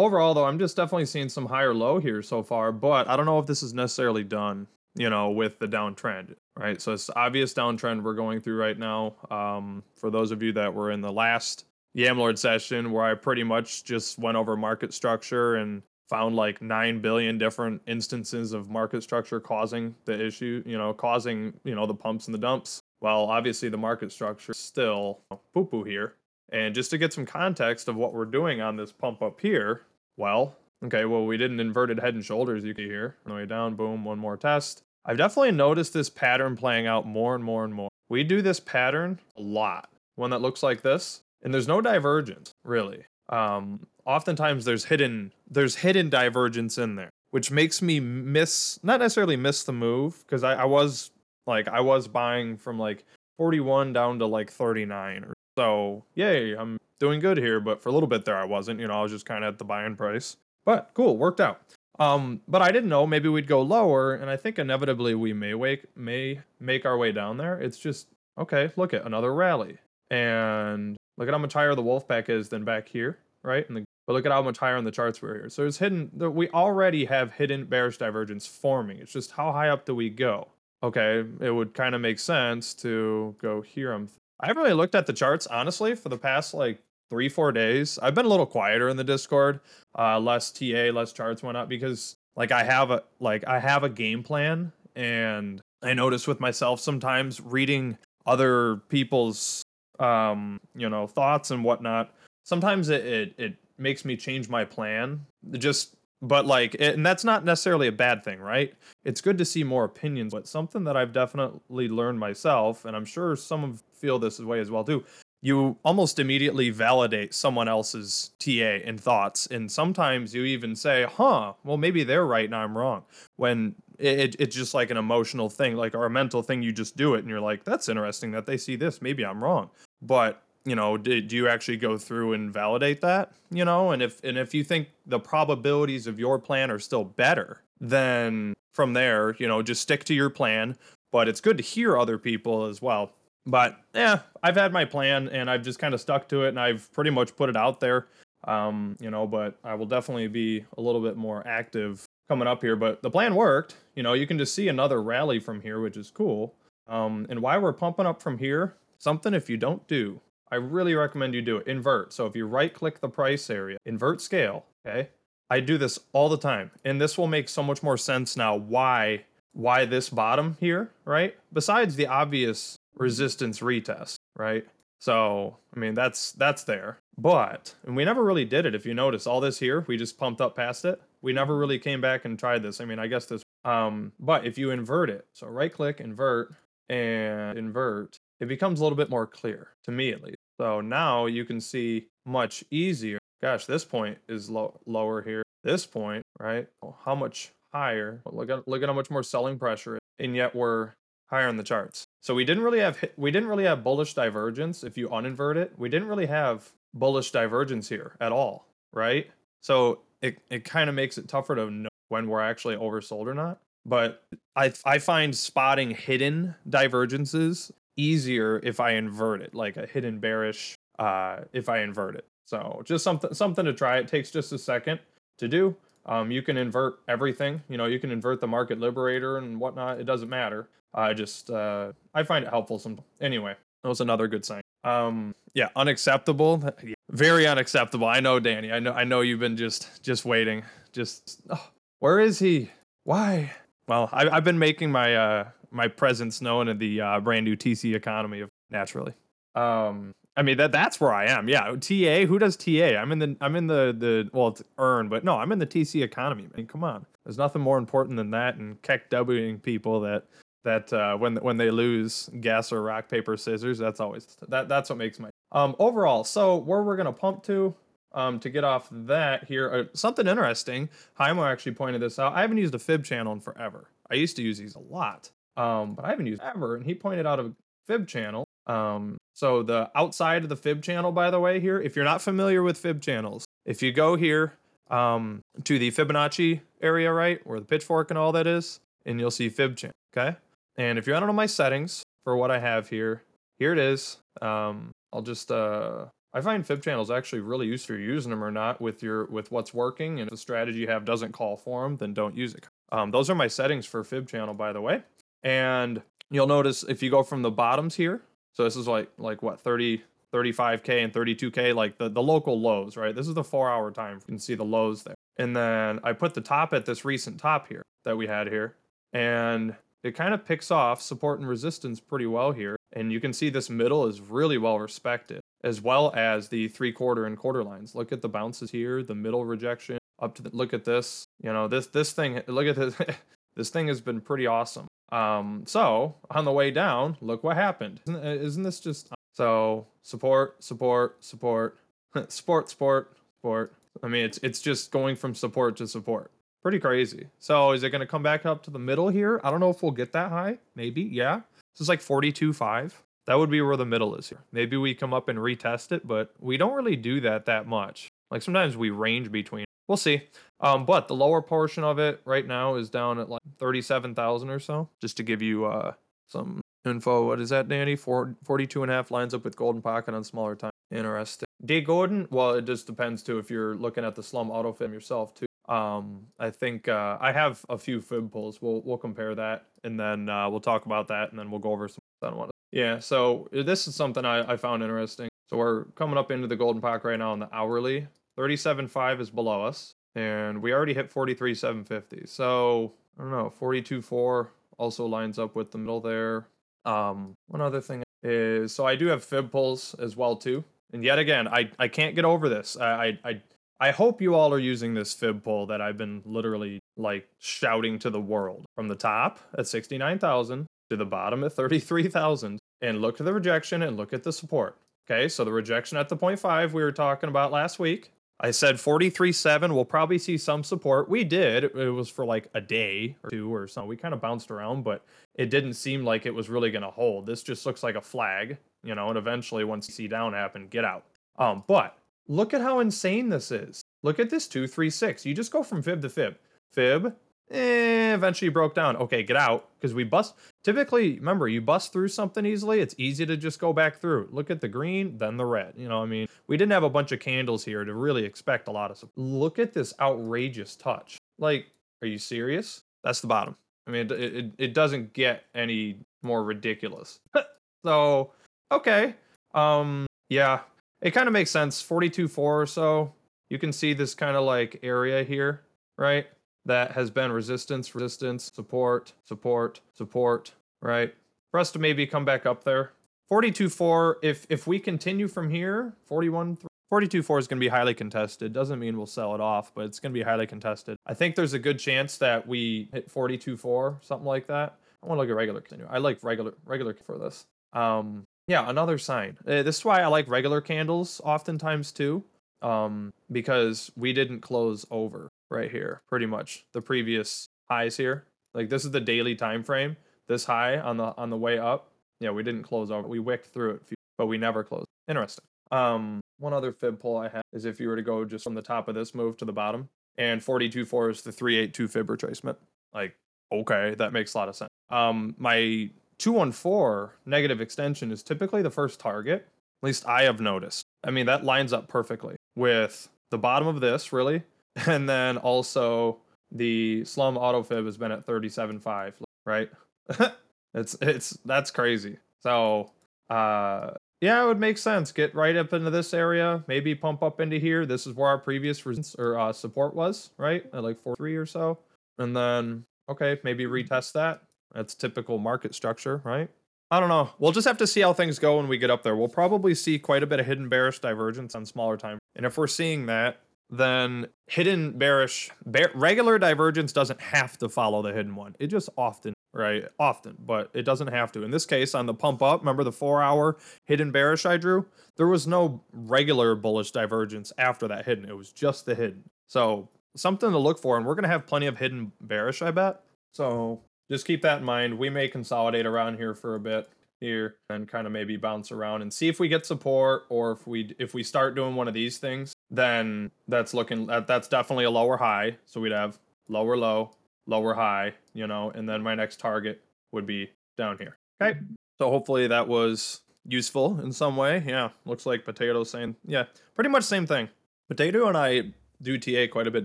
overall though, I'm just definitely seeing some higher low here so far, but I don't know if this is necessarily done, you know, with the downtrend, right? So it's obvious downtrend we're going through right now. Um, for those of you that were in the last Yamlord session where I pretty much just went over market structure and found like 9 billion different instances of market structure causing the issue, you know, causing, you know, the pumps and the dumps. Well, obviously the market structure is still poo poo here. And just to get some context of what we're doing on this pump up here, well, okay, well, we did an inverted head and shoulders, you can hear. On the way down, boom, one more test. I've definitely noticed this pattern playing out more and more and more. We do this pattern a lot. One that looks like this, and there's no divergence, really. Um, oftentimes there's hidden there's hidden divergence in there, which makes me miss not necessarily miss the move, because I, I was like I was buying from like 41 down to like 39 or so yay, I'm doing good here. But for a little bit there, I wasn't. You know, I was just kind of at the buy-in price. But cool, worked out. Um, but I didn't know maybe we'd go lower, and I think inevitably we may wake may make our way down there. It's just okay. Look at another rally, and look at how much higher the wolf pack is than back here, right? And the, but look at how much higher on the charts we're here. So it's hidden. We already have hidden bearish divergence forming. It's just how high up do we go? Okay, it would kind of make sense to go here. I'm I haven't really looked at the charts honestly for the past like three four days. I've been a little quieter in the Discord, uh, less TA, less charts up because like I have a like I have a game plan, and I notice with myself sometimes reading other people's um you know thoughts and whatnot. Sometimes it it, it makes me change my plan just but like and that's not necessarily a bad thing right? It's good to see more opinions but something that i've definitely learned myself and i'm sure some of feel this way as well too you almost immediately validate someone else's ta and thoughts and sometimes you even say huh well maybe they're right and i'm wrong when it, it's just like an emotional thing like or a mental thing you just do it and you're like that's interesting that they see this maybe i'm wrong. But you know do, do you actually go through and validate that you know? And if and if you think the probabilities of your plan are still better then from there you know just stick to your plan. But it's good to hear other people as well. But yeah i've had my plan and i've just kind of stuck to it and i've pretty much put it out there. Um you know but i will definitely be a little bit more active coming up here. But the plan worked. You know you can just see another rally from here which is cool. Um and why we're pumping up from here something if you don't do I really recommend you do it. Invert. So if you right click the price area, invert scale, okay? I do this all the time. And this will make so much more sense now why why this bottom here, right? Besides the obvious resistance retest, right? So, I mean, that's that's there. But, and we never really did it if you notice all this here, we just pumped up past it. We never really came back and tried this. I mean, I guess this um but if you invert it, so right click, invert and invert, it becomes a little bit more clear to me at least. So now you can see much easier. Gosh, this point is low, lower here. This point, right? Well, how much higher? Well, look at look at how much more selling pressure, is, and yet we're higher in the charts. So we didn't really have we didn't really have bullish divergence. If you uninvert it, we didn't really have bullish divergence here at all, right? So it it kind of makes it tougher to know when we're actually oversold or not. But I I find spotting hidden divergences easier if I invert it, like a hidden bearish uh, if I invert it. So just something something to try. It takes just a second to do. Um, you can invert everything. You know, you can invert the market liberator and whatnot. It doesn't matter. I just uh, I find it helpful. Some anyway. That was another good sign. Um, yeah, unacceptable. Very unacceptable. I know, Danny. I know. I know you've been just just waiting. Just oh, where is he? Why? Well, I, I've been making my uh, my presence known in the uh, brand new TC economy of naturally. Um, I mean that that's where I am. Yeah, TA. Who does TA? I'm in the I'm in the the well it's earn, but no, I'm in the TC economy. Man, come on. There's nothing more important than that and keck Wing people that that uh, when when they lose guess or rock paper scissors. That's always that that's what makes my um overall. So where we're gonna pump to. Um, to get off that here, uh, something interesting. Heimo actually pointed this out. I haven't used a fib channel in forever. I used to use these a lot um, but I haven't used ever. And he pointed out a fib channel. Um, so the outside of the fib channel, by the way, here, if you're not familiar with fib channels, if you go here um, to the Fibonacci area, right, where the pitchfork and all that is, and you'll see fib channel. Okay. And if you're on my settings for what I have here, here it is. Um, I'll just uh, I find fib channels actually really useful using them or not with your with what's working. And if the strategy you have doesn't call for them, then don't use it. Um, those are my settings for fib channel, by the way. And you'll notice if you go from the bottoms here, so this is like like what 30 35k and 32k, like the the local lows, right? This is the four hour time. You can see the lows there. And then I put the top at this recent top here that we had here, and it kind of picks off support and resistance pretty well here. And you can see this middle is really well respected, as well as the three quarter and quarter lines. Look at the bounces here, the middle rejection up to the, look at this. You know, this this thing look at this this thing has been pretty awesome. Um so on the way down, look what happened. Isn't, isn't this just so support, support, support, support, support, support. I mean, it's it's just going from support to support. Pretty crazy. So is it going to come back up to the middle here? I don't know if we'll get that high. Maybe, yeah. This is like 42.5. That would be where the middle is here. Maybe we come up and retest it, but we don't really do that that much. Like sometimes we range between. We'll see. Um, but the lower portion of it right now is down at like 37,000 or so, just to give you uh, some info. What is that, Danny? Four, 42 and a half lines up with Golden Pocket on smaller time. Interesting. D Gordon, well, it just depends too if you're looking at the slum autofib yourself too. Um, I think uh, I have a few fib pulls. We'll we'll compare that and then uh, we'll talk about that and then we'll go over some. I don't want to. Yeah, so uh, this is something I, I found interesting. So we're coming up into the golden pocket right now on the hourly. 37.5 is below us, and we already hit 43 750 So I don't know, 42 4 also lines up with the middle there. Um, one other thing is so I do have fib pulls as well too. And yet again, I, I can't get over this. I, I I hope you all are using this fib pull that I've been literally like shouting to the world from the top at 69,000 to the bottom at 33,000 and look at the rejection and look at the support. Okay, so the rejection at the 0.5 we were talking about last week. I said 43.7 we'll probably see some support. We did. It was for like a day or two or something. We kind of bounced around, but it didn't seem like it was really going to hold. This just looks like a flag, you know, and eventually once you see down happen, get out. Um, but look at how insane this is. Look at this 236. You just go from fib to fib. Fib, eh, eventually broke down. Okay, get out because we bust. Typically, remember, you bust through something easily. It's easy to just go back through. Look at the green, then the red. You know, I mean, we didn't have a bunch of candles here to really expect a lot of. Look at this outrageous touch. Like, are you serious? That's the bottom. I mean, it it, it doesn't get any more ridiculous. so, okay, um, yeah, it kind of makes sense. Forty-two four or so. You can see this kind of like area here, right? That has been resistance, resistance, support, support, support, right? For us to maybe come back up there. 42-4, if if we continue from here, 41 42-4 is going to be highly contested. Doesn't mean we'll sell it off, but it's going to be highly contested. I think there's a good chance that we hit 42-4, something like that. I want to look at regular continue. I like regular regular for this. Um, yeah, another sign. Uh, this is why I like regular candles oftentimes too, um, because we didn't close over right here, pretty much the previous highs here. Like this is the daily time frame. This high on the on the way up. Yeah, we didn't close over. We wicked through it, but we never closed. Interesting. Um, one other fib pull I have is if you were to go just from the top of this move to the bottom, and 42.4 is the 382 fib retracement. Like, okay, that makes a lot of sense. Um, my 214 negative extension is typically the first target. At least I have noticed. I mean, that lines up perfectly with the bottom of this, really, and then also the slum autofib has been at 37.5 right? It's it's that's crazy. So uh yeah it would make sense. Get right up into this area maybe pump up into here. This is where our previous resistance or uh, support was right? At like 43 or so. And then okay maybe retest that. That's typical market structure right? I don't know. We'll just have to see how things go when we get up there. We'll probably see quite a bit of hidden bearish divergence on smaller time. And if we're seeing that, then hidden bearish bear, regular divergence doesn't have to follow the hidden one. It just often right often but it doesn't have to. In this case on the pump up remember the four hour hidden bearish i drew? There was no regular bullish divergence after that hidden. It was just the hidden. So something to look for and we're going to have plenty of hidden bearish i bet. So just keep that in mind. We may consolidate around here for a bit here and kind of maybe bounce around and see if we get support or if we if we start doing one of these things then that's looking that that's definitely a lower high so we'd have lower low lower high you know and then my next target would be down here okay so hopefully that was useful in some way. Yeah, looks like potato saying, yeah, pretty much same thing. Potato and I do TA quite a bit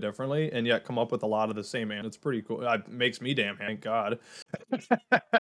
differently, and yet come up with a lot of the same. And it's pretty cool. It makes me damn thank God.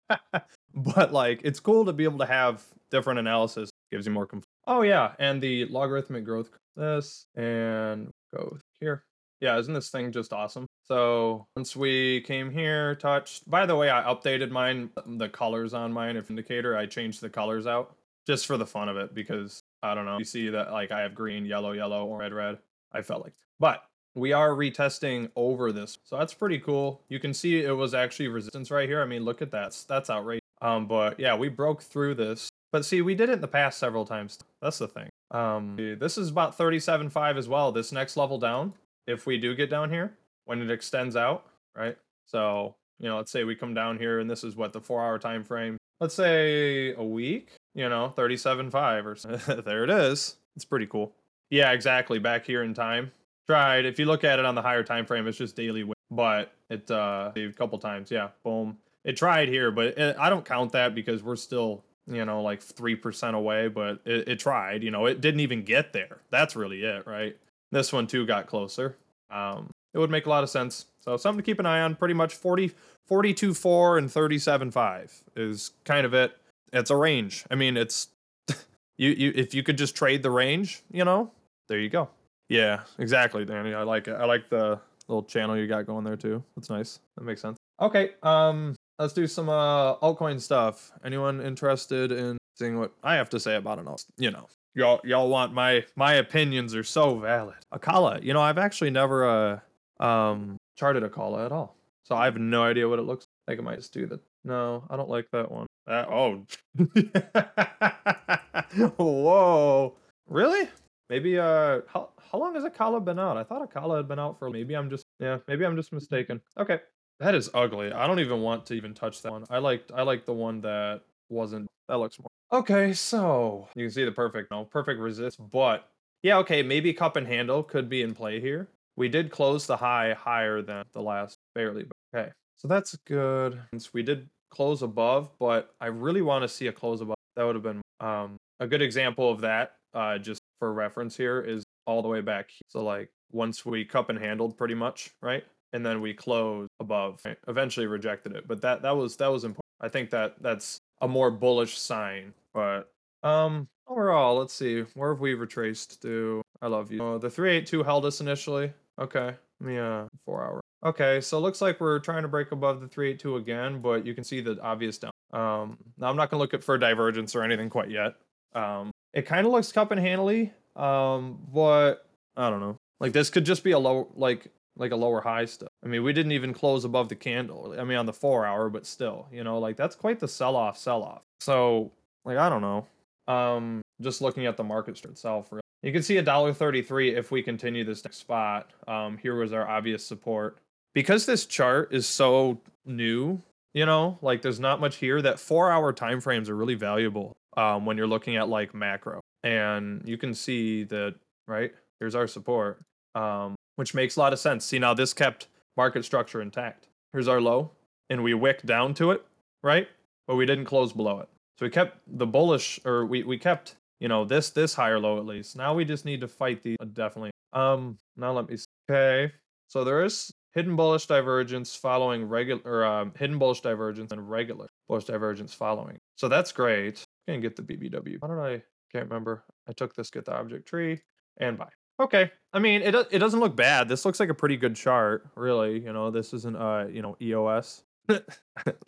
but like, it's cool to be able to have different analysis. Gives you more. Conf- oh yeah, and the logarithmic growth. This and go here. Yeah, isn't this thing just awesome? So once we came here, touched. By the way, I updated mine, the colors on mine if indicator. I changed the colors out just for the fun of it because I don't know. You see that like I have green, yellow, yellow, or red, red. I felt like, but we are retesting over this, so that's pretty cool. You can see it was actually resistance right here. I mean, look at that. That's outrageous. Um, but yeah, we broke through this. But see, we did it in the past several times. That's the thing. Um, this is about 37.5 as well. This next level down, if we do get down here, when it extends out, right? So, you know, let's say we come down here and this is what the four hour time frame. Let's say a week, you know, 37.5 or so. there it is. It's pretty cool. Yeah, exactly. Back here in time. Tried. If you look at it on the higher time frame, it's just daily, win, but it uh a couple times. Yeah, boom. It tried here, but it, I don't count that because we're still you know, like 3% away, but it, it, tried, you know, it didn't even get there. That's really it, right? This one too got closer. Um, it would make a lot of sense. So something to keep an eye on. Pretty much 40, 42 4 and 37 5 is kind of it. It's a range. I mean, it's you you if you could just trade the range, you know, there you go. Yeah, exactly, Danny. I like it. I like the little channel you got going there too. That's nice. That makes sense. Okay, um, let's do some uh altcoin stuff. Anyone interested in seeing what I have to say about an alt? You know, y'all y'all want my my opinions are so valid. Acala, you know, I've actually never uh um charted Acala at all, so I have no idea what it looks. like. I might just do that. No, I don't like that one. Uh, oh, whoa, really? Maybe uh, how how long has Acala been out? I thought Acala had been out for. Maybe I'm just yeah, maybe I'm just mistaken. Okay, that is ugly. I don't even want to even touch that one. I liked I like the one that wasn't that looks more. Okay, so you can see the perfect no perfect resist, but yeah, okay, maybe cup and handle could be in play here. We did close the high higher than the last barely, but okay. So that's good. Since we did close above, but I really want to see a close above. That would have been um a good example of that. Uh just for reference here is all the way back. So like once we cup and handled pretty much, right? And then we closed above. Eventually rejected it, but that that was that was important. I think that that's a more bullish sign. But um, overall, let's see where have we retraced to. I love you. Oh, the three eight two held us initially. Okay, yeah, uh four hour. Okay, so it looks like we're trying to break above the 382 again, but you can see the obvious down. Um, now I'm not going to look at for divergence or anything quite yet. Um, it kind of looks cup and handly, um, but I don't know. Like this could just be a low, like like a lower high stuff. I mean, we didn't even close above the candle. I mean, on the four hour, but still, you know, like that's quite the sell off, sell off. So, like, I don't know. Um, just looking at the market itself, really. you can see a dollar thirty three if we continue this next spot. Um, here was our obvious support because this chart is so new. You know, like there's not much here. That four hour time frames are really valuable um, when you're looking at like macro, and you can see that right. Here's our support. Um, which makes a lot of sense. See, now this kept market structure intact. Here's our low, and we wick down to it, right? But we didn't close below it. So we kept the bullish, or we, we kept, you know, this this higher low at least. Now we just need to fight these, uh, definitely. Um, now let me see. Okay, so there is hidden bullish divergence following regular, or um, hidden bullish divergence and regular bullish divergence following. So that's great. Can get the BBW. Why don't I? Can't remember. I took this get the object tree and buy. Okay. I mean, it it doesn't look bad. This looks like a pretty good chart, really. You know, this isn't uh, you know, EOS.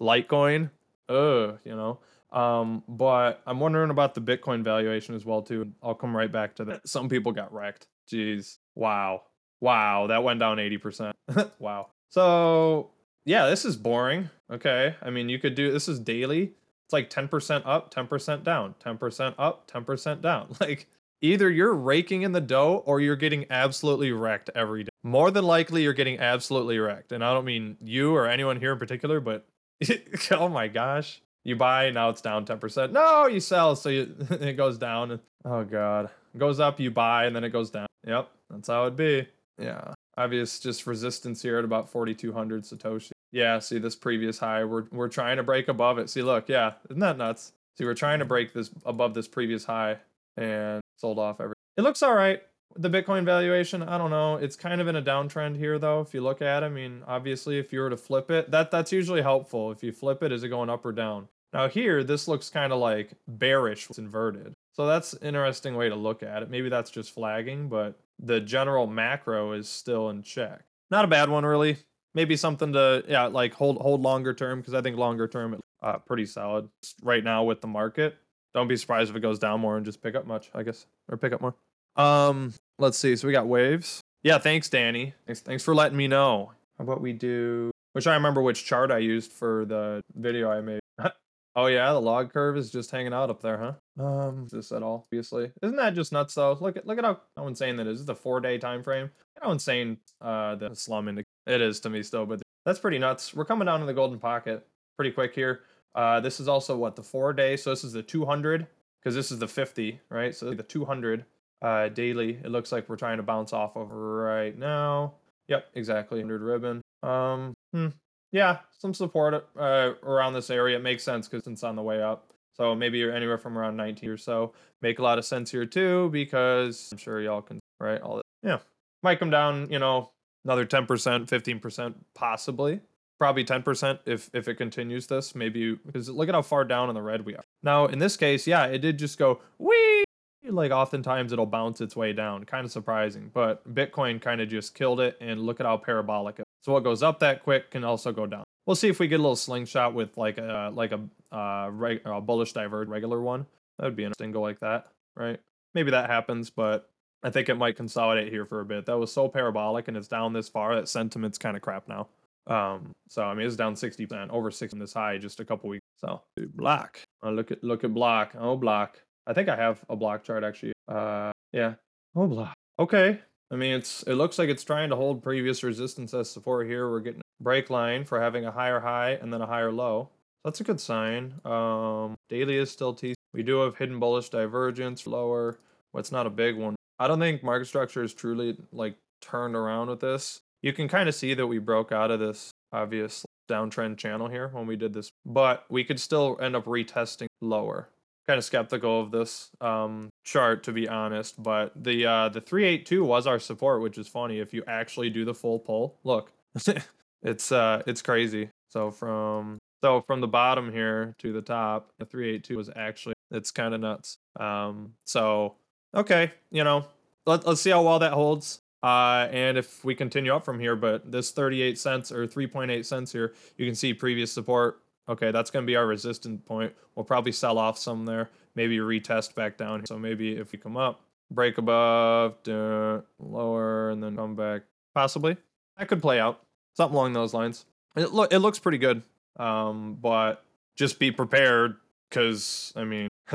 Litecoin. Uh, you know. Um, but I'm wondering about the Bitcoin valuation as well too. I'll come right back to that. Some people got wrecked. Jeez. Wow. Wow, that went down 80%. wow. So, yeah, this is boring. Okay. I mean, you could do this is daily. It's like 10% up, 10% down, 10% up, 10% down. Like either you're raking in the dough or you're getting absolutely wrecked every day. More than likely, you're getting absolutely wrecked. And I don't mean you or anyone here in particular, but oh my gosh. You buy, now it's down 10%. No, you sell, so you, it goes down. Oh god. It goes up, you buy, and then it goes down. Yep, that's how it'd be. Yeah. Obvious just resistance here at about 4,200 Satoshi. Yeah, see this previous high. We're we're trying to break above it. See, look, yeah, isn't that nuts? See, we're trying to break this above this previous high and sold off every. It looks all right. The Bitcoin valuation, I don't know. It's kind of in a downtrend here, though. If you look at, it. I mean, obviously, if you were to flip it, that that's usually helpful. If you flip it, is it going up or down? Now here, this looks kind of like bearish, it's inverted. So that's interesting way to look at it. Maybe that's just flagging, but the general macro is still in check. Not a bad one, really. Maybe something to yeah, like hold hold longer term because I think longer term uh, pretty solid right now with the market. Don't be surprised if it goes down more and just pick up much, I guess, or pick up more. Um, let's see. So we got waves. Yeah, thanks, Danny. Thanks, thanks for letting me know. How about we do? Which I remember which chart I used for the video I made. oh yeah, the log curve is just hanging out up there, huh? Um, is this at all? Obviously, isn't that just nuts though? Look at look at how, how insane that is. It's a four day time frame. How insane uh the slum indicator it is to me still, but that's pretty nuts. We're coming down to the golden pocket pretty quick here. Uh, this is also what the four day. So this is the 200 because this is the 50, right? So the 200 uh, daily. It looks like we're trying to bounce off of right now. Yep, exactly. 100 ribbon. Um, hmm. yeah, some support uh, around this area. It makes sense because it's on the way up. So maybe you're anywhere from around 19 or so. Make a lot of sense here too because I'm sure y'all can right all. Yeah, might come down. You know, another 10%, 15% possibly. Probably 10% if if it continues this. Maybe because look at how far down in the red we are. Now in this case, yeah, it did just go wee like oftentimes it'll bounce its way down. Kind of surprising, but Bitcoin kind of just killed it. And look at how parabolic it. So what goes up that quick can also go down. We'll see if we get a little slingshot with like a like a uh reg- a bullish divert regular one. That would be interesting. Go like that, right? Maybe that happens, but I think it might consolidate here for a bit. That was so parabolic and it's down this far that sentiment's kind of crap now. Um, so I mean it's down 60%, over 60 this high just a couple weeks. So black. Uh, look at look at block. Oh block. I think I have a block chart actually. Uh, yeah. Oh, blah. Okay. I mean, it's it looks like it's trying to hold previous resistance as support here. We're getting a break line for having a higher high and then a higher low. That's a good sign. Um, daily is still T. We do have hidden bullish divergence lower. What's well, not a big one. I don't think market structure is truly like turned around with this. You can kind of see that we broke out of this obvious downtrend channel here when we did this, but we could still end up retesting lower kind of skeptical of this um, chart to be honest. But the uh, the three eight two was our support, which is funny if you actually do the full pull. Look, it's uh it's crazy. So from so from the bottom here to the top, the three eight two was actually it's kind of nuts. Um, so okay, you know, let, let's see how well that holds. Uh, and if we continue up from here, but this 38 cents or 3.8 cents here, you can see previous support Okay, that's going to be our resistance point. We'll probably sell off some there, maybe retest back down here. So maybe if we come up, break above, lower, and then come back, possibly. That could play out. Something along those lines. It, look, it looks pretty good, um, but just be prepared because, I mean,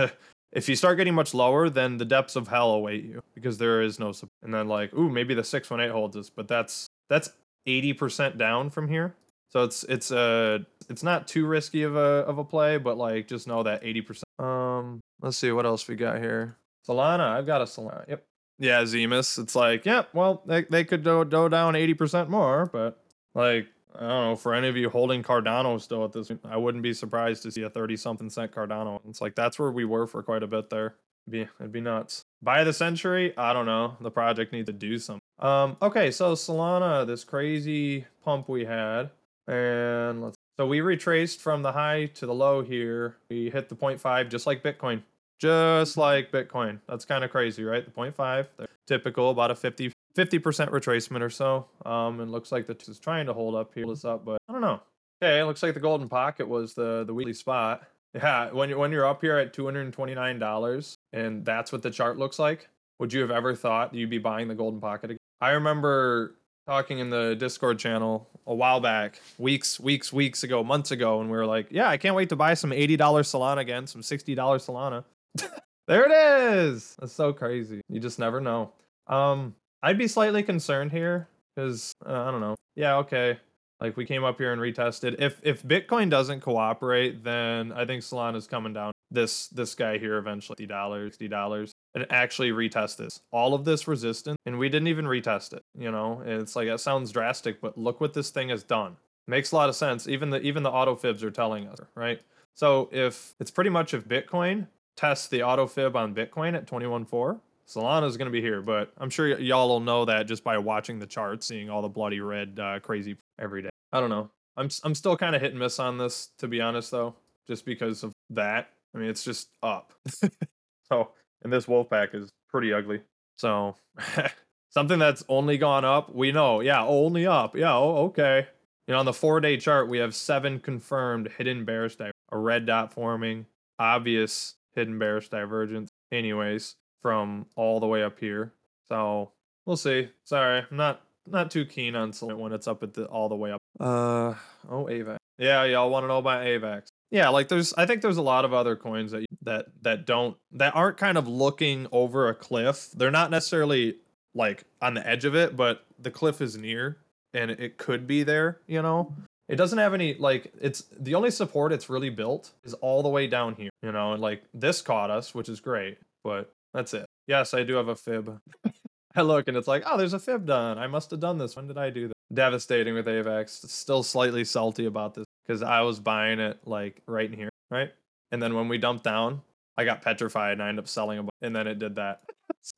if you start getting much lower, then the depths of hell await you because there is no support. And then like, ooh, maybe the 618 holds us, but that's that's 80% down from here. So it's it's a uh, it's not too risky of a of a play, but like just know that eighty percent. Um, let's see what else we got here. Solana, I've got a Solana. Yep. Yeah, Zemus. It's like, yep. Well, they they could go go down eighty percent more, but like I don't know. For any of you holding Cardano still at this, I wouldn't be surprised to see a thirty something cent Cardano. It's like that's where we were for quite a bit there. It'd be it'd be nuts. Buy the century? I don't know. The project needs to do something. Um. Okay. So Solana, this crazy pump we had. And let's so we retraced from the high to the low here. We hit the 0.5 just like Bitcoin. Just like Bitcoin. That's kind of crazy, right? The 0.5, typical, about a 50 50% retracement or so. Um, and looks like the is trying to hold up here, this up, but I don't know. Okay, looks like the golden pocket was the the weekly spot. Yeah, when you're when you're up here at two hundred and twenty nine dollars, and that's what the chart looks like. Would you have ever thought you'd be buying the golden pocket again? I remember talking in the Discord channel a while back, weeks, weeks, weeks ago, months ago, and we were like, "Yeah, I can't wait to buy some eighty dollars Solana again, some sixty dollars Solana." there it is. That's so crazy. You just never know. Um, I'd be slightly concerned here because uh, I don't know. Yeah, okay. Like we came up here and retested. If if Bitcoin doesn't cooperate, then I think Solana's coming down. This this guy here eventually, fifty dollars, sixty dollars and actually retest this. All of this resistance, and we didn't even retest it. You know, it's like it sounds drastic, but look what this thing has done. Makes a lot of sense. Even the even the auto fibs are telling us, right? So if it's pretty much if Bitcoin tests the auto fib on Bitcoin at 21.4, Solana is going to be here, but I'm sure y- y'all will know that just by watching the charts, seeing all the bloody red uh, crazy every day. I don't know. I'm I'm still kind of hit and miss on this, to be honest, though, just because of that. I mean, it's just up. so, and this wolf pack is pretty ugly. So, something that's only gone up, we know. Yeah, only up. Yeah, oh, okay. You know, on the four day chart, we have seven confirmed hidden bearish divergence, a red dot forming, obvious hidden bearish divergence, anyways, from all the way up here. So we'll see. Sorry, I'm not not too keen on when it's up at the all the way up. Uh oh, AVAX. Yeah, y'all want to know about AVAX? Yeah, like there's I think there's a lot of other coins that that that don't that aren't kind of looking over a cliff. They're not necessarily like on the edge of it, but the cliff is near and it could be there, you know. It doesn't have any like it's the only support it's really built is all the way down here, you know, and like this caught us, which is great, but that's it. Yes, I do have a fib. I look and it's like, oh, there's a fib done. I must have done this. When did I do that? Devastating with AVAX. Still slightly salty about this because I was buying it like right in here, right? And then when we dumped down, I got petrified and I ended up selling a and then it did that.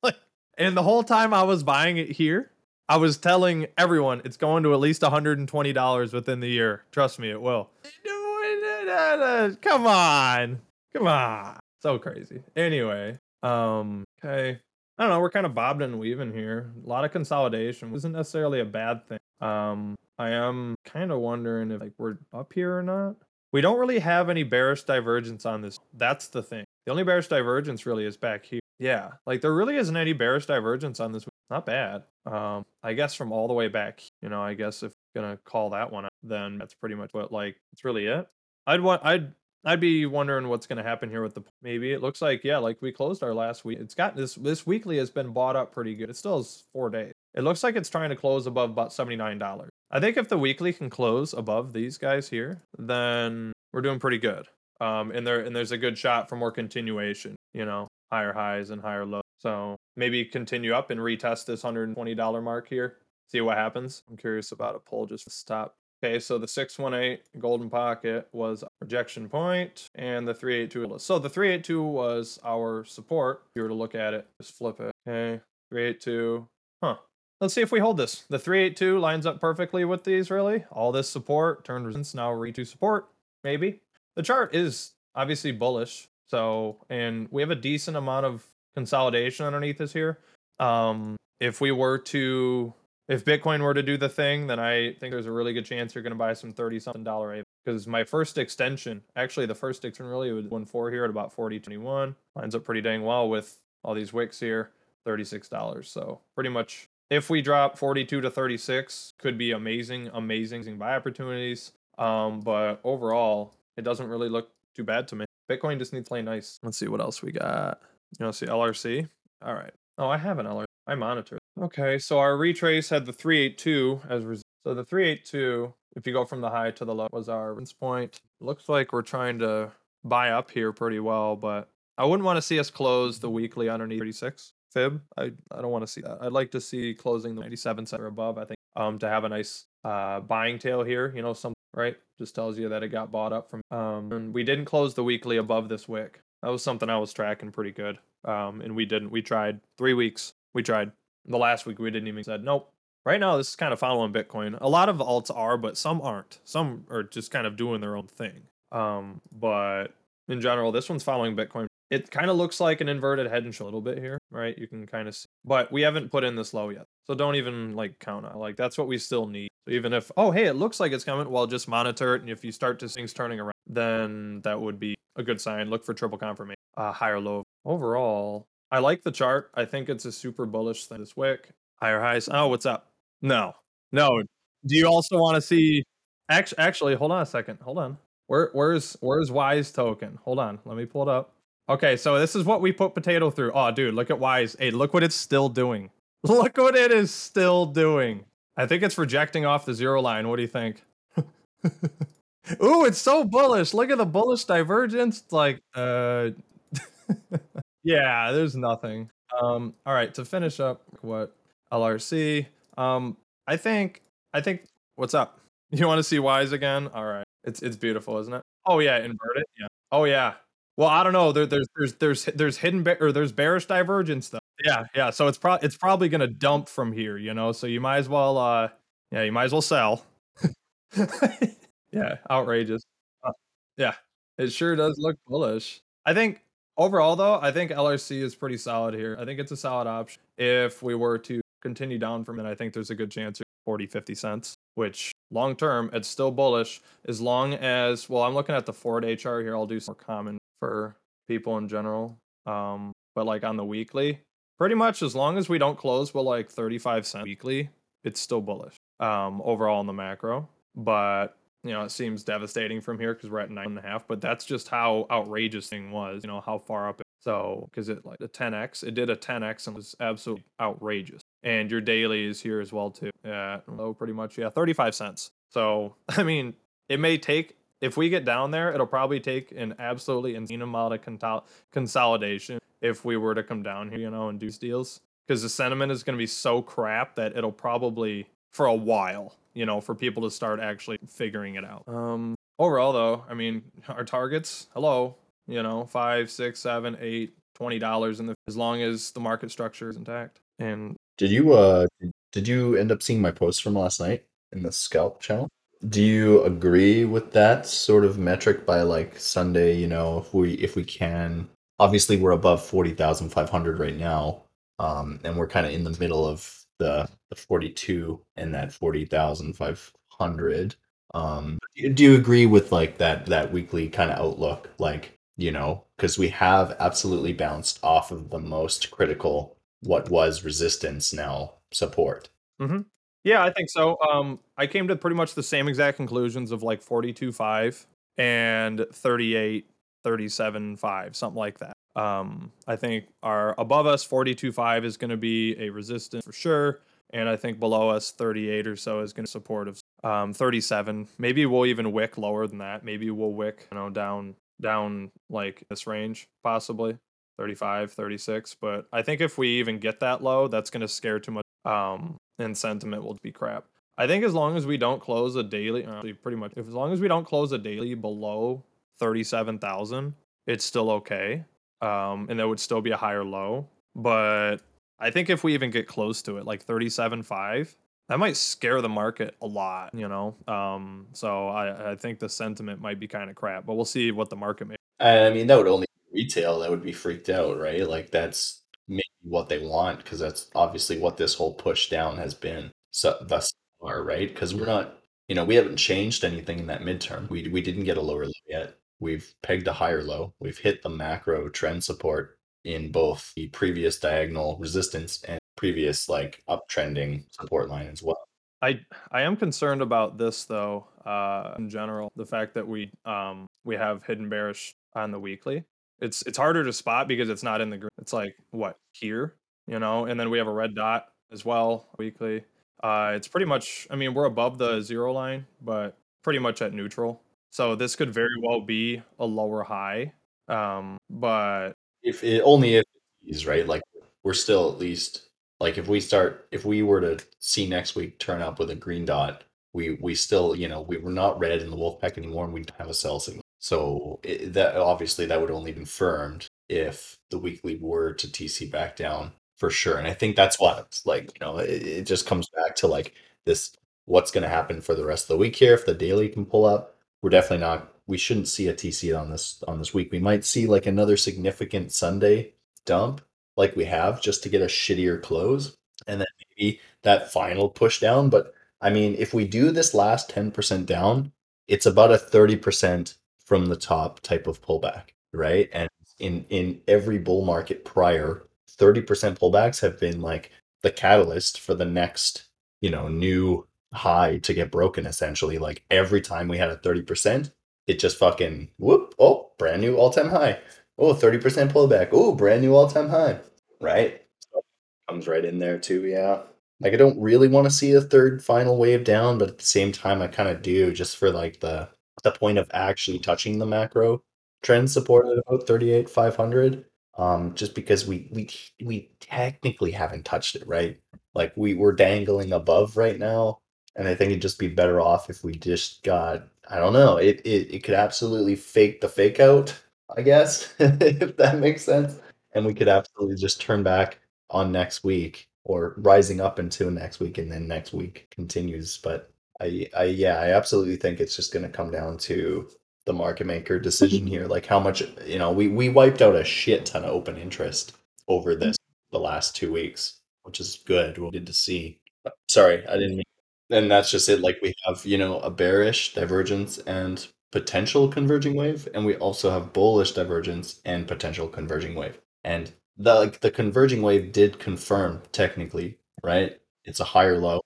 Like, and the whole time I was buying it here, I was telling everyone it's going to at least $120 within the year. Trust me, it will. Come on. Come on. So crazy. Anyway, um, okay. I don't know, we're kind of bobbing and weaving here. A lot of consolidation isn't necessarily a bad thing. Um, I am kind of wondering if like we're up here or not. We don't really have any bearish divergence on this. That's the thing. The only bearish divergence really is back here. Yeah, like there really isn't any bearish divergence on this. Not bad. Um, I guess from all the way back, you know, I guess if gonna call that one out, then that's pretty much what like that's really it. I'd want I'd I'd be wondering what's gonna happen here with the maybe it looks like yeah like we closed our last week. It's got this this weekly has been bought up pretty good. It still has four days. It looks like it's trying to close above about seventy nine dollars. I think if the weekly can close above these guys here, then we're doing pretty good. Um, and there and there's a good shot for more continuation. You know, higher highs and higher lows. So maybe continue up and retest this hundred and twenty dollar mark here. See what happens. I'm curious about a pull just to stop. Okay, so the 618 golden pocket was rejection point, and the 382. So the 382 was our support. If you were to look at it, just flip it. Okay, 382. Huh. Let's see if we hold this. The 382 lines up perfectly with these, really. All this support turned resistance, now re support, maybe. The chart is obviously bullish. So, and we have a decent amount of consolidation underneath us here. Um, if we were to if Bitcoin were to do the thing, then I think there's a really good chance you're going to buy some 30 something dollar A. Because my first extension, actually the first extension really was one four here at about 40.21. Lines up pretty dang well with all these wicks here, $36. So pretty much if we drop 42 to 36, could be amazing, amazing buy opportunities. Um, but overall, it doesn't really look too bad to me. Bitcoin just needs to play nice. Let's see what else we got. You to see LRC? All right. Oh, I have an LRC. I monitor. Okay, so our retrace had the 382 as res- so the 382. If you go from the high to the low, was our reference point. Looks like we're trying to buy up here pretty well, but I wouldn't want to see us close the weekly underneath 36 fib. I I don't want to see that. I'd like to see closing the 97 cent or above. I think um to have a nice uh buying tail here. You know, some right just tells you that it got bought up from. Um, and we didn't close the weekly above this wick. That was something I was tracking pretty good. Um, and we didn't. We tried three weeks. We tried. The last week we didn't even said nope. Right now this is kind of following Bitcoin. A lot of alts are, but some aren't. Some are just kind of doing their own thing. Um, but in general, this one's following Bitcoin. It kind of looks like an inverted head and shoulder a little bit here, right? You can kind of see, but we haven't put in this low yet. So don't even like count on. Like that's what we still need. So even if oh hey, it looks like it's coming, well just monitor it, and if you start to things turning around, then that would be a good sign. Look for triple confirmation, uh, higher low. Overall, I like the chart. I think it's a super bullish thing. This wick, higher highs. Oh, what's up? No, no. Do you also want to see? Actually, actually, hold on a second. Hold on. Where, where's, where's Wise token? Hold on. Let me pull it up. Okay, so this is what we put potato through. Oh, dude, look at Wise. Hey, look what it's still doing. Look what it is still doing. I think it's rejecting off the zero line. What do you think? Ooh, it's so bullish. Look at the bullish divergence. Like, uh, yeah, there's nothing. Um, all right, to finish up what LRC. Um, I think, I think, what's up? You want to see Wise again? All right, it's it's beautiful, isn't it? Oh, yeah, invert it, yeah. Oh, yeah. Well, I don't know, there there's there's there's there's hidden bear or there's bearish divergence, though. Yeah, yeah, so it's prob it's probably gonna dump from here, you know, so you might as well, uh yeah, you might as well sell. Yeah, outrageous. Uh, yeah, it sure does look bullish. I think overall, though, I think LRC is pretty solid here. I think it's a solid option. If we were to continue down from it, I think there's a good chance 40, 50 cents, which long term, it's still bullish as long as, well, I'm looking at the four day chart here. I'll do some more common for people in general. Um, but like on the weekly, pretty much as long as we don't close with like 35 cents weekly, it's still bullish um, overall in the macro. But you know, it seems devastating from here because we're at nine and a half. But that's just how outrageous thing was. You know how far up. It, so because it like a 10x, it did a 10x and was absolutely outrageous. And your daily is here as well too. Yeah, low pretty much. Yeah, 35 cents. So I mean, it may take if we get down there, it'll probably take an absolutely insane amount of con- consolidation if we were to come down here, you know, and do deals. Because the sentiment is going to be so crap that it'll probably for a while, you know, for people to start actually figuring it out. Um, overall, though, I mean, our targets, hello, you know, five, six, seven, eight, twenty dollars in the as long as the market structure is intact. And did you uh did you end up seeing my post from last night in the scalp channel? Do you agree with that sort of metric by like Sunday, you know, if we if we can obviously we're above 40,500 right now. Um, and we're kind of in the middle of the the 42 and that 40,500. Um, do you agree with like that that weekly kind of outlook like, you know, cuz we have absolutely bounced off of the most critical what was resistance now support. hmm Yeah, I think so. Um, I came to pretty much the same exact conclusions of like 42.5 and 38, 37.5, something like that. Um, I think our above us 42.5 is going to be a resistance for sure. And I think below us 38 or so is going to support of um, 37. Maybe we'll even wick lower than that. Maybe we'll wick, you know, down down like this range possibly 35 36 but i think if we even get that low that's going to scare too much um and sentiment will be crap i think as long as we don't close a daily uh, pretty much if as long as we don't close a daily below 37000 it's still okay um, and that would still be a higher low. But I think if we even get close to it, like 37.5, that might scare the market a lot, you know? Um, so I, I think the sentiment might be kind of crap, but we'll see what the market may. I mean, that would only retail that would be freaked out, right? Like that's maybe what they want because that's obviously what this whole push down has been so thus far, right? Because we're not, you know, we haven't changed anything in that midterm. We we didn't get a lower low yet. We've pegged a higher low. We've hit the macro trend support in both the previous diagonal resistance and previous like uptrending support line as well. I I am concerned about this though, uh, in general, the fact that we um we have hidden bearish on the weekly. It's it's harder to spot because it's not in the green. It's like what here, you know, and then we have a red dot as well weekly. Uh, it's pretty much. I mean, we're above the zero line, but pretty much at neutral. So this could very well be a lower high. Um, but if it only if he's right, like we're still at least like if we start if we were to see next week turn up with a green dot, we we still you know we were not red in the wolf pack anymore, and we have a sell signal. So it, that obviously that would only be confirmed if the weekly were to TC back down for sure. And I think that's what like you know it, it just comes back to like this what's going to happen for the rest of the week here if the daily can pull up we're definitely not we shouldn't see a TC on this on this week. We might see like another significant Sunday dump like we have just to get a shittier close and then maybe that final push down. But I mean, if we do this last 10% down, it's about a 30% from the top type of pullback, right? And in in every bull market prior, 30% pullbacks have been like the catalyst for the next, you know, new high to get broken essentially. Like every time we had a 30%, it just fucking whoop, oh, brand new all time high. Oh, 30% pullback. Oh, brand new all time high. Right? So comes right in there too, yeah. Like I don't really want to see a third final wave down, but at the same time I kind of do just for like the the point of actually touching the macro trend support at about 38 500 um just because we we we technically haven't touched it right like we we're dangling above right now and I think it'd just be better off if we just got I don't know. It, it it could absolutely fake the fake out, I guess, if that makes sense. And we could absolutely just turn back on next week or rising up into next week and then next week continues. But I, I yeah, I absolutely think it's just going to come down to the market maker decision here. Like how much, you know, we, we wiped out a shit ton of open interest over this the last two weeks, which is good. We'll get to see. Sorry, I didn't mean. And that's just it. Like we have, you know, a bearish divergence and potential converging wave, and we also have bullish divergence and potential converging wave. And the like the converging wave did confirm technically, right? It's a higher low.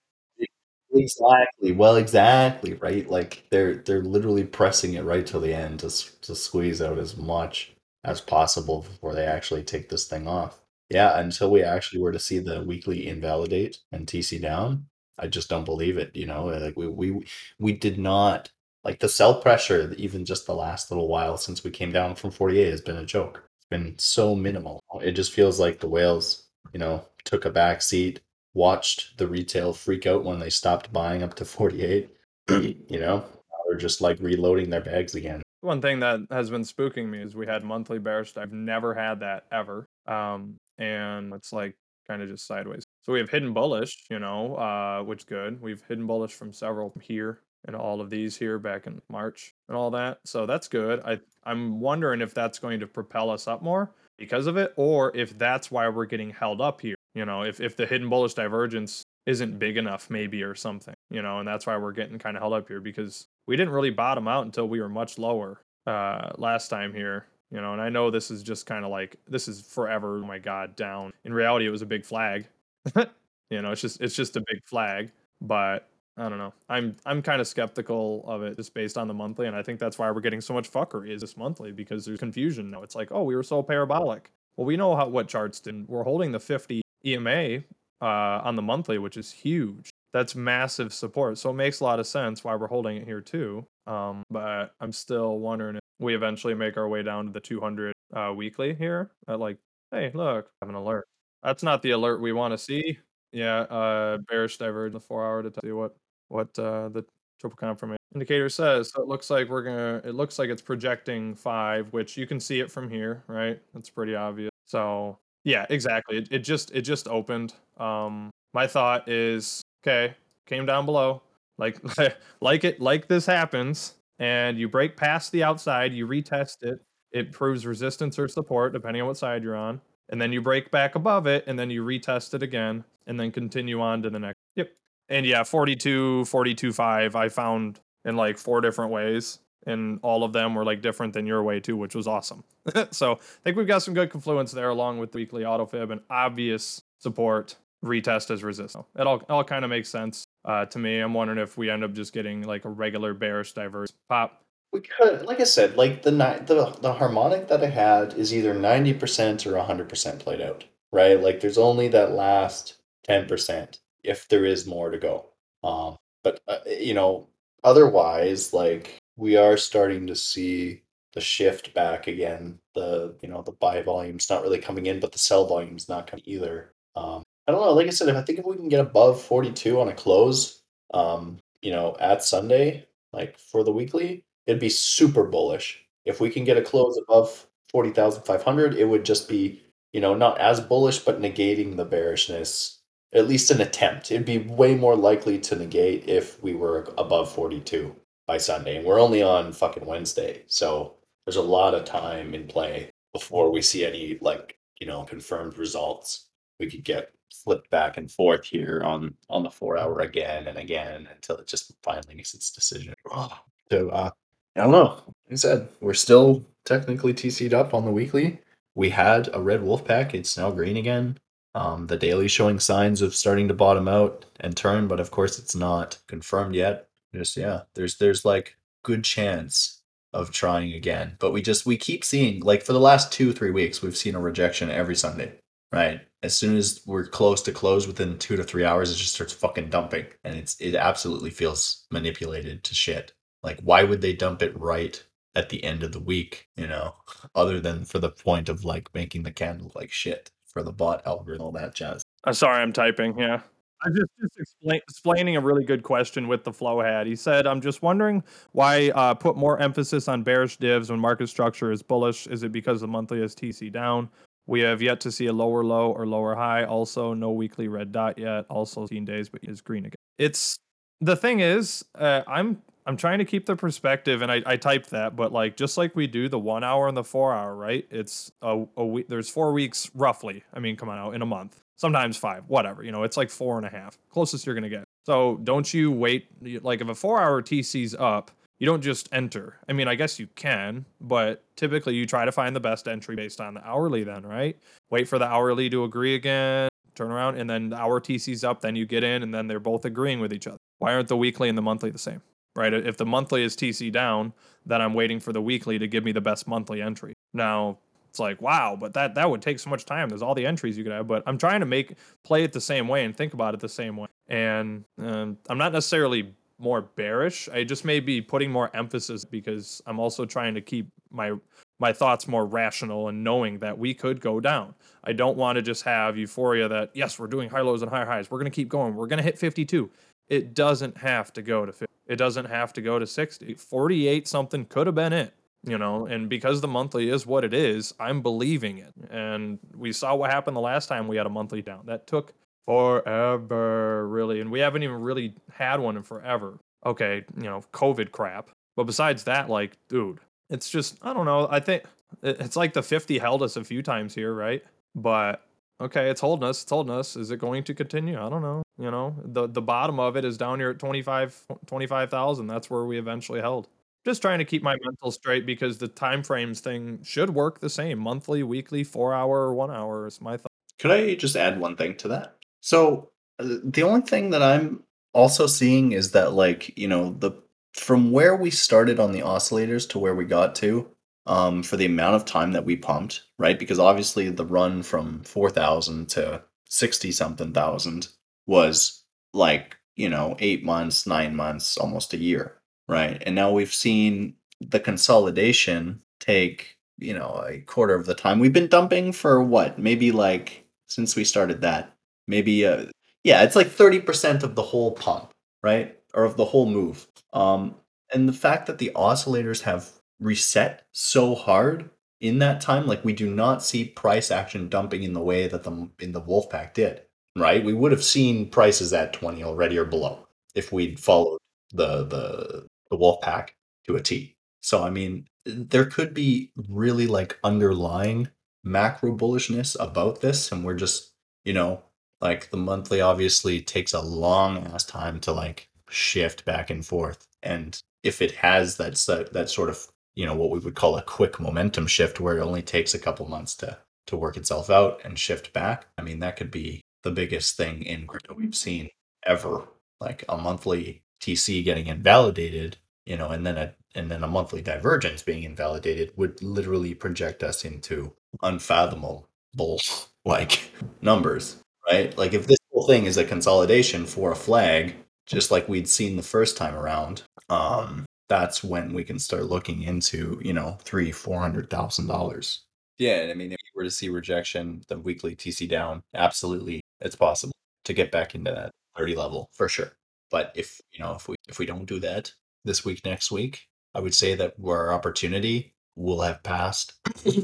Exactly. Well, exactly, right? Like they're they're literally pressing it right till the end to to squeeze out as much as possible before they actually take this thing off. Yeah, until we actually were to see the weekly invalidate and TC down, I just don't believe it, you know? Like we we we did not like the sell pressure even just the last little while since we came down from 48 has been a joke. It's been so minimal. It just feels like the whales, you know, took a back seat, watched the retail freak out when they stopped buying up to 48, you know? They're just like reloading their bags again. One thing that has been spooking me is we had monthly bearish. I've never had that ever. Um, and it's like kind of just sideways. So we have hidden bullish, you know, uh, which good. We've hidden bullish from several here and all of these here back in March and all that. So that's good. I I'm wondering if that's going to propel us up more because of it, or if that's why we're getting held up here. You know, if if the hidden bullish divergence isn't big enough, maybe or something. You know, and that's why we're getting kind of held up here because we didn't really bottom out until we were much lower uh, last time here you know and i know this is just kind of like this is forever oh my god down in reality it was a big flag you know it's just it's just a big flag but i don't know. I'm i'm kind of skeptical of it just based on the monthly and i think that's why we're getting so much fuckery is this monthly because there's confusion. Now it's like oh we were so parabolic. Well we know how what charts did we're holding the 50 ema uh, on the monthly which is huge. That's massive support. So it makes a lot of sense why we're holding it here too. Um, but i'm still wondering if we eventually make our way down to the 200 uh, weekly here at like, hey, look, I have an alert. That's not the alert we want to see. Yeah, uh, bearish diverge the four hour to see what what uh, the triple confirmation indicator says. So it looks like we're gonna. It looks like it's projecting five, which you can see it from here, right? That's pretty obvious. So yeah, exactly. It, it just it just opened. Um, my thought is okay, came down below. Like like it like this happens and you break past the outside, you retest it. It proves resistance or support, depending on what side you're on. And then you break back above it, and then you retest it again, and then continue on to the next. Yep. And yeah, 42, 42, 5, I found in like four different ways. And all of them were like different than your way too, which was awesome. so I think we've got some good confluence there along with the weekly autofib and obvious support retest as resistance. It all, all kind of makes sense uh, to me. I'm wondering if we end up just getting like a regular bearish diverse pop. We could, like I said, like the the the harmonic that I had is either ninety percent or hundred percent played out, right? Like there's only that last ten percent if there is more to go. Um, but uh, you know, otherwise, like we are starting to see the shift back again. The you know the buy volume's not really coming in, but the sell volume's not coming either. Um, I don't know. Like I said, if I think if we can get above 42 on a close, um, you know, at Sunday, like for the weekly, it'd be super bullish. If we can get a close above 40,500, it would just be, you know, not as bullish, but negating the bearishness, at least an attempt. It'd be way more likely to negate if we were above 42 by Sunday. And we're only on fucking Wednesday. So there's a lot of time in play before we see any, like, you know, confirmed results. We could get flipped back and forth here on on the four hour again and again until it just finally makes its decision. So uh, I don't know. Like I said, we're still technically TC'd up on the weekly. We had a red wolf pack. It's now green again. Um, the daily showing signs of starting to bottom out and turn, but of course it's not confirmed yet. Just yeah, there's there's like good chance of trying again, but we just we keep seeing like for the last two three weeks we've seen a rejection every Sunday right? As soon as we're close to close within two to three hours, it just starts fucking dumping. And it's it absolutely feels manipulated to shit. Like why would they dump it right at the end of the week, you know, other than for the point of like making the candle like shit for the bot algorithm, all that jazz. I'm sorry, I'm typing. Yeah. I just just explain, explaining a really good question with the flow had. He said, "I'm just wondering why uh, put more emphasis on bearish divs when market structure is bullish. Is it because the monthly is TC down? We have yet to see a lower low or lower high. Also, no weekly red dot yet. Also, 15 days, but is green again. It's the thing is, uh, I'm I'm trying to keep the perspective, and I, I typed that, but like just like we do the one hour and the four hour, right? It's a, a week. There's four weeks roughly. I mean, come on out in a month, sometimes five, whatever. You know, it's like four and a half, closest you're gonna get. So don't you wait? Like if a four hour TC's up, you don't just enter. I mean, I guess you can, but typically you try to find the best entry based on the hourly. Then, right? Wait for the hourly to agree again. Turn around, and then the hour TC's up. Then you get in, and then they're both agreeing with each other. Why aren't the weekly and the monthly the same? Right? If the monthly is TC down, then I'm waiting for the weekly to give me the best monthly entry. Now, it's like, wow, but that that would take so much time. There's all the entries you could have, but I'm trying to make play it the same way and think about it the same way. And um, I'm not necessarily more bearish. I just may be putting more emphasis because I'm also trying to keep my my thoughts more rational and knowing that we could go down. I don't want to just have euphoria that yes, we're doing high lows and high highs. We're going to keep going. We're going to hit 52. It doesn't have to go to 50. It doesn't have to go to 60. 48 something could have been it, you know, and because the monthly is what it is, I'm believing it. And we saw what happened the last time we had a monthly down. That took forever, really. And we haven't even really had one in forever. Okay, you know, COVID crap. But besides that, like, dude, it's just, I don't know. I think it's like the 50 held us a few times here, right? But okay, it's holding us. It's holding us. Is it going to continue? I don't know. You know, the the bottom of it is down here at 25 25,000. That's where we eventually held. Just trying to keep my mental straight because the time frames thing should work the same. Monthly, weekly, 4 hour 1 hour is my thought. Could I just add one thing to that? So, uh, the only thing that I'm also seeing is that like, you know, the from where we started on the oscillators to where we got to, um, for the amount of time that we pumped, right? Because obviously the run from 4,000 to 60 something thousand was like, you know, eight months, nine months, almost a year, right? And now we've seen the consolidation take, you know, a quarter of the time. We've been dumping for what? Maybe like since we started that, maybe, uh, yeah, it's like 30% of the whole pump, right? Or of the whole move. Um, and the fact that the oscillators have reset so hard in that time like we do not see price action dumping in the way that the in the wolfpack did right? We would have seen prices at 20 already or below if we'd followed the the the wolfpack to a t. So i mean there could be really like underlying macro bullishness about this and we're just you know like the monthly obviously takes a long ass time to like shift back and forth. And if it has that that sort of you know what we would call a quick momentum shift where it only takes a couple months to to work itself out and shift back. I mean that could be the biggest thing in crypto we've seen ever like a monthly tc getting invalidated you know and then a and then a monthly divergence being invalidated would literally project us into unfathomable like numbers right? Like if this whole thing is a consolidation for a flag just like we'd seen the first time around um that's when we can start looking into you know three four hundred thousand dollars. Yeah i mean if we were to see rejection the weekly tc down absolutely it's possible to get back into that 30 level for sure. But if you know if we if we don't do that this week next week i would say that our opportunity will have passed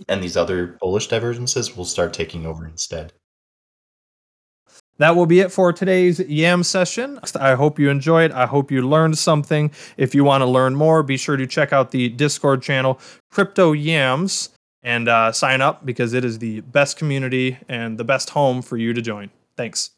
and these other bullish divergences will start taking over instead that will be it for today's YAM session. I hope you enjoyed. I hope you learned something. If you want to learn more, be sure to check out the Discord channel, Crypto Yams, and uh, sign up because it is the best community and the best home for you to join. Thanks.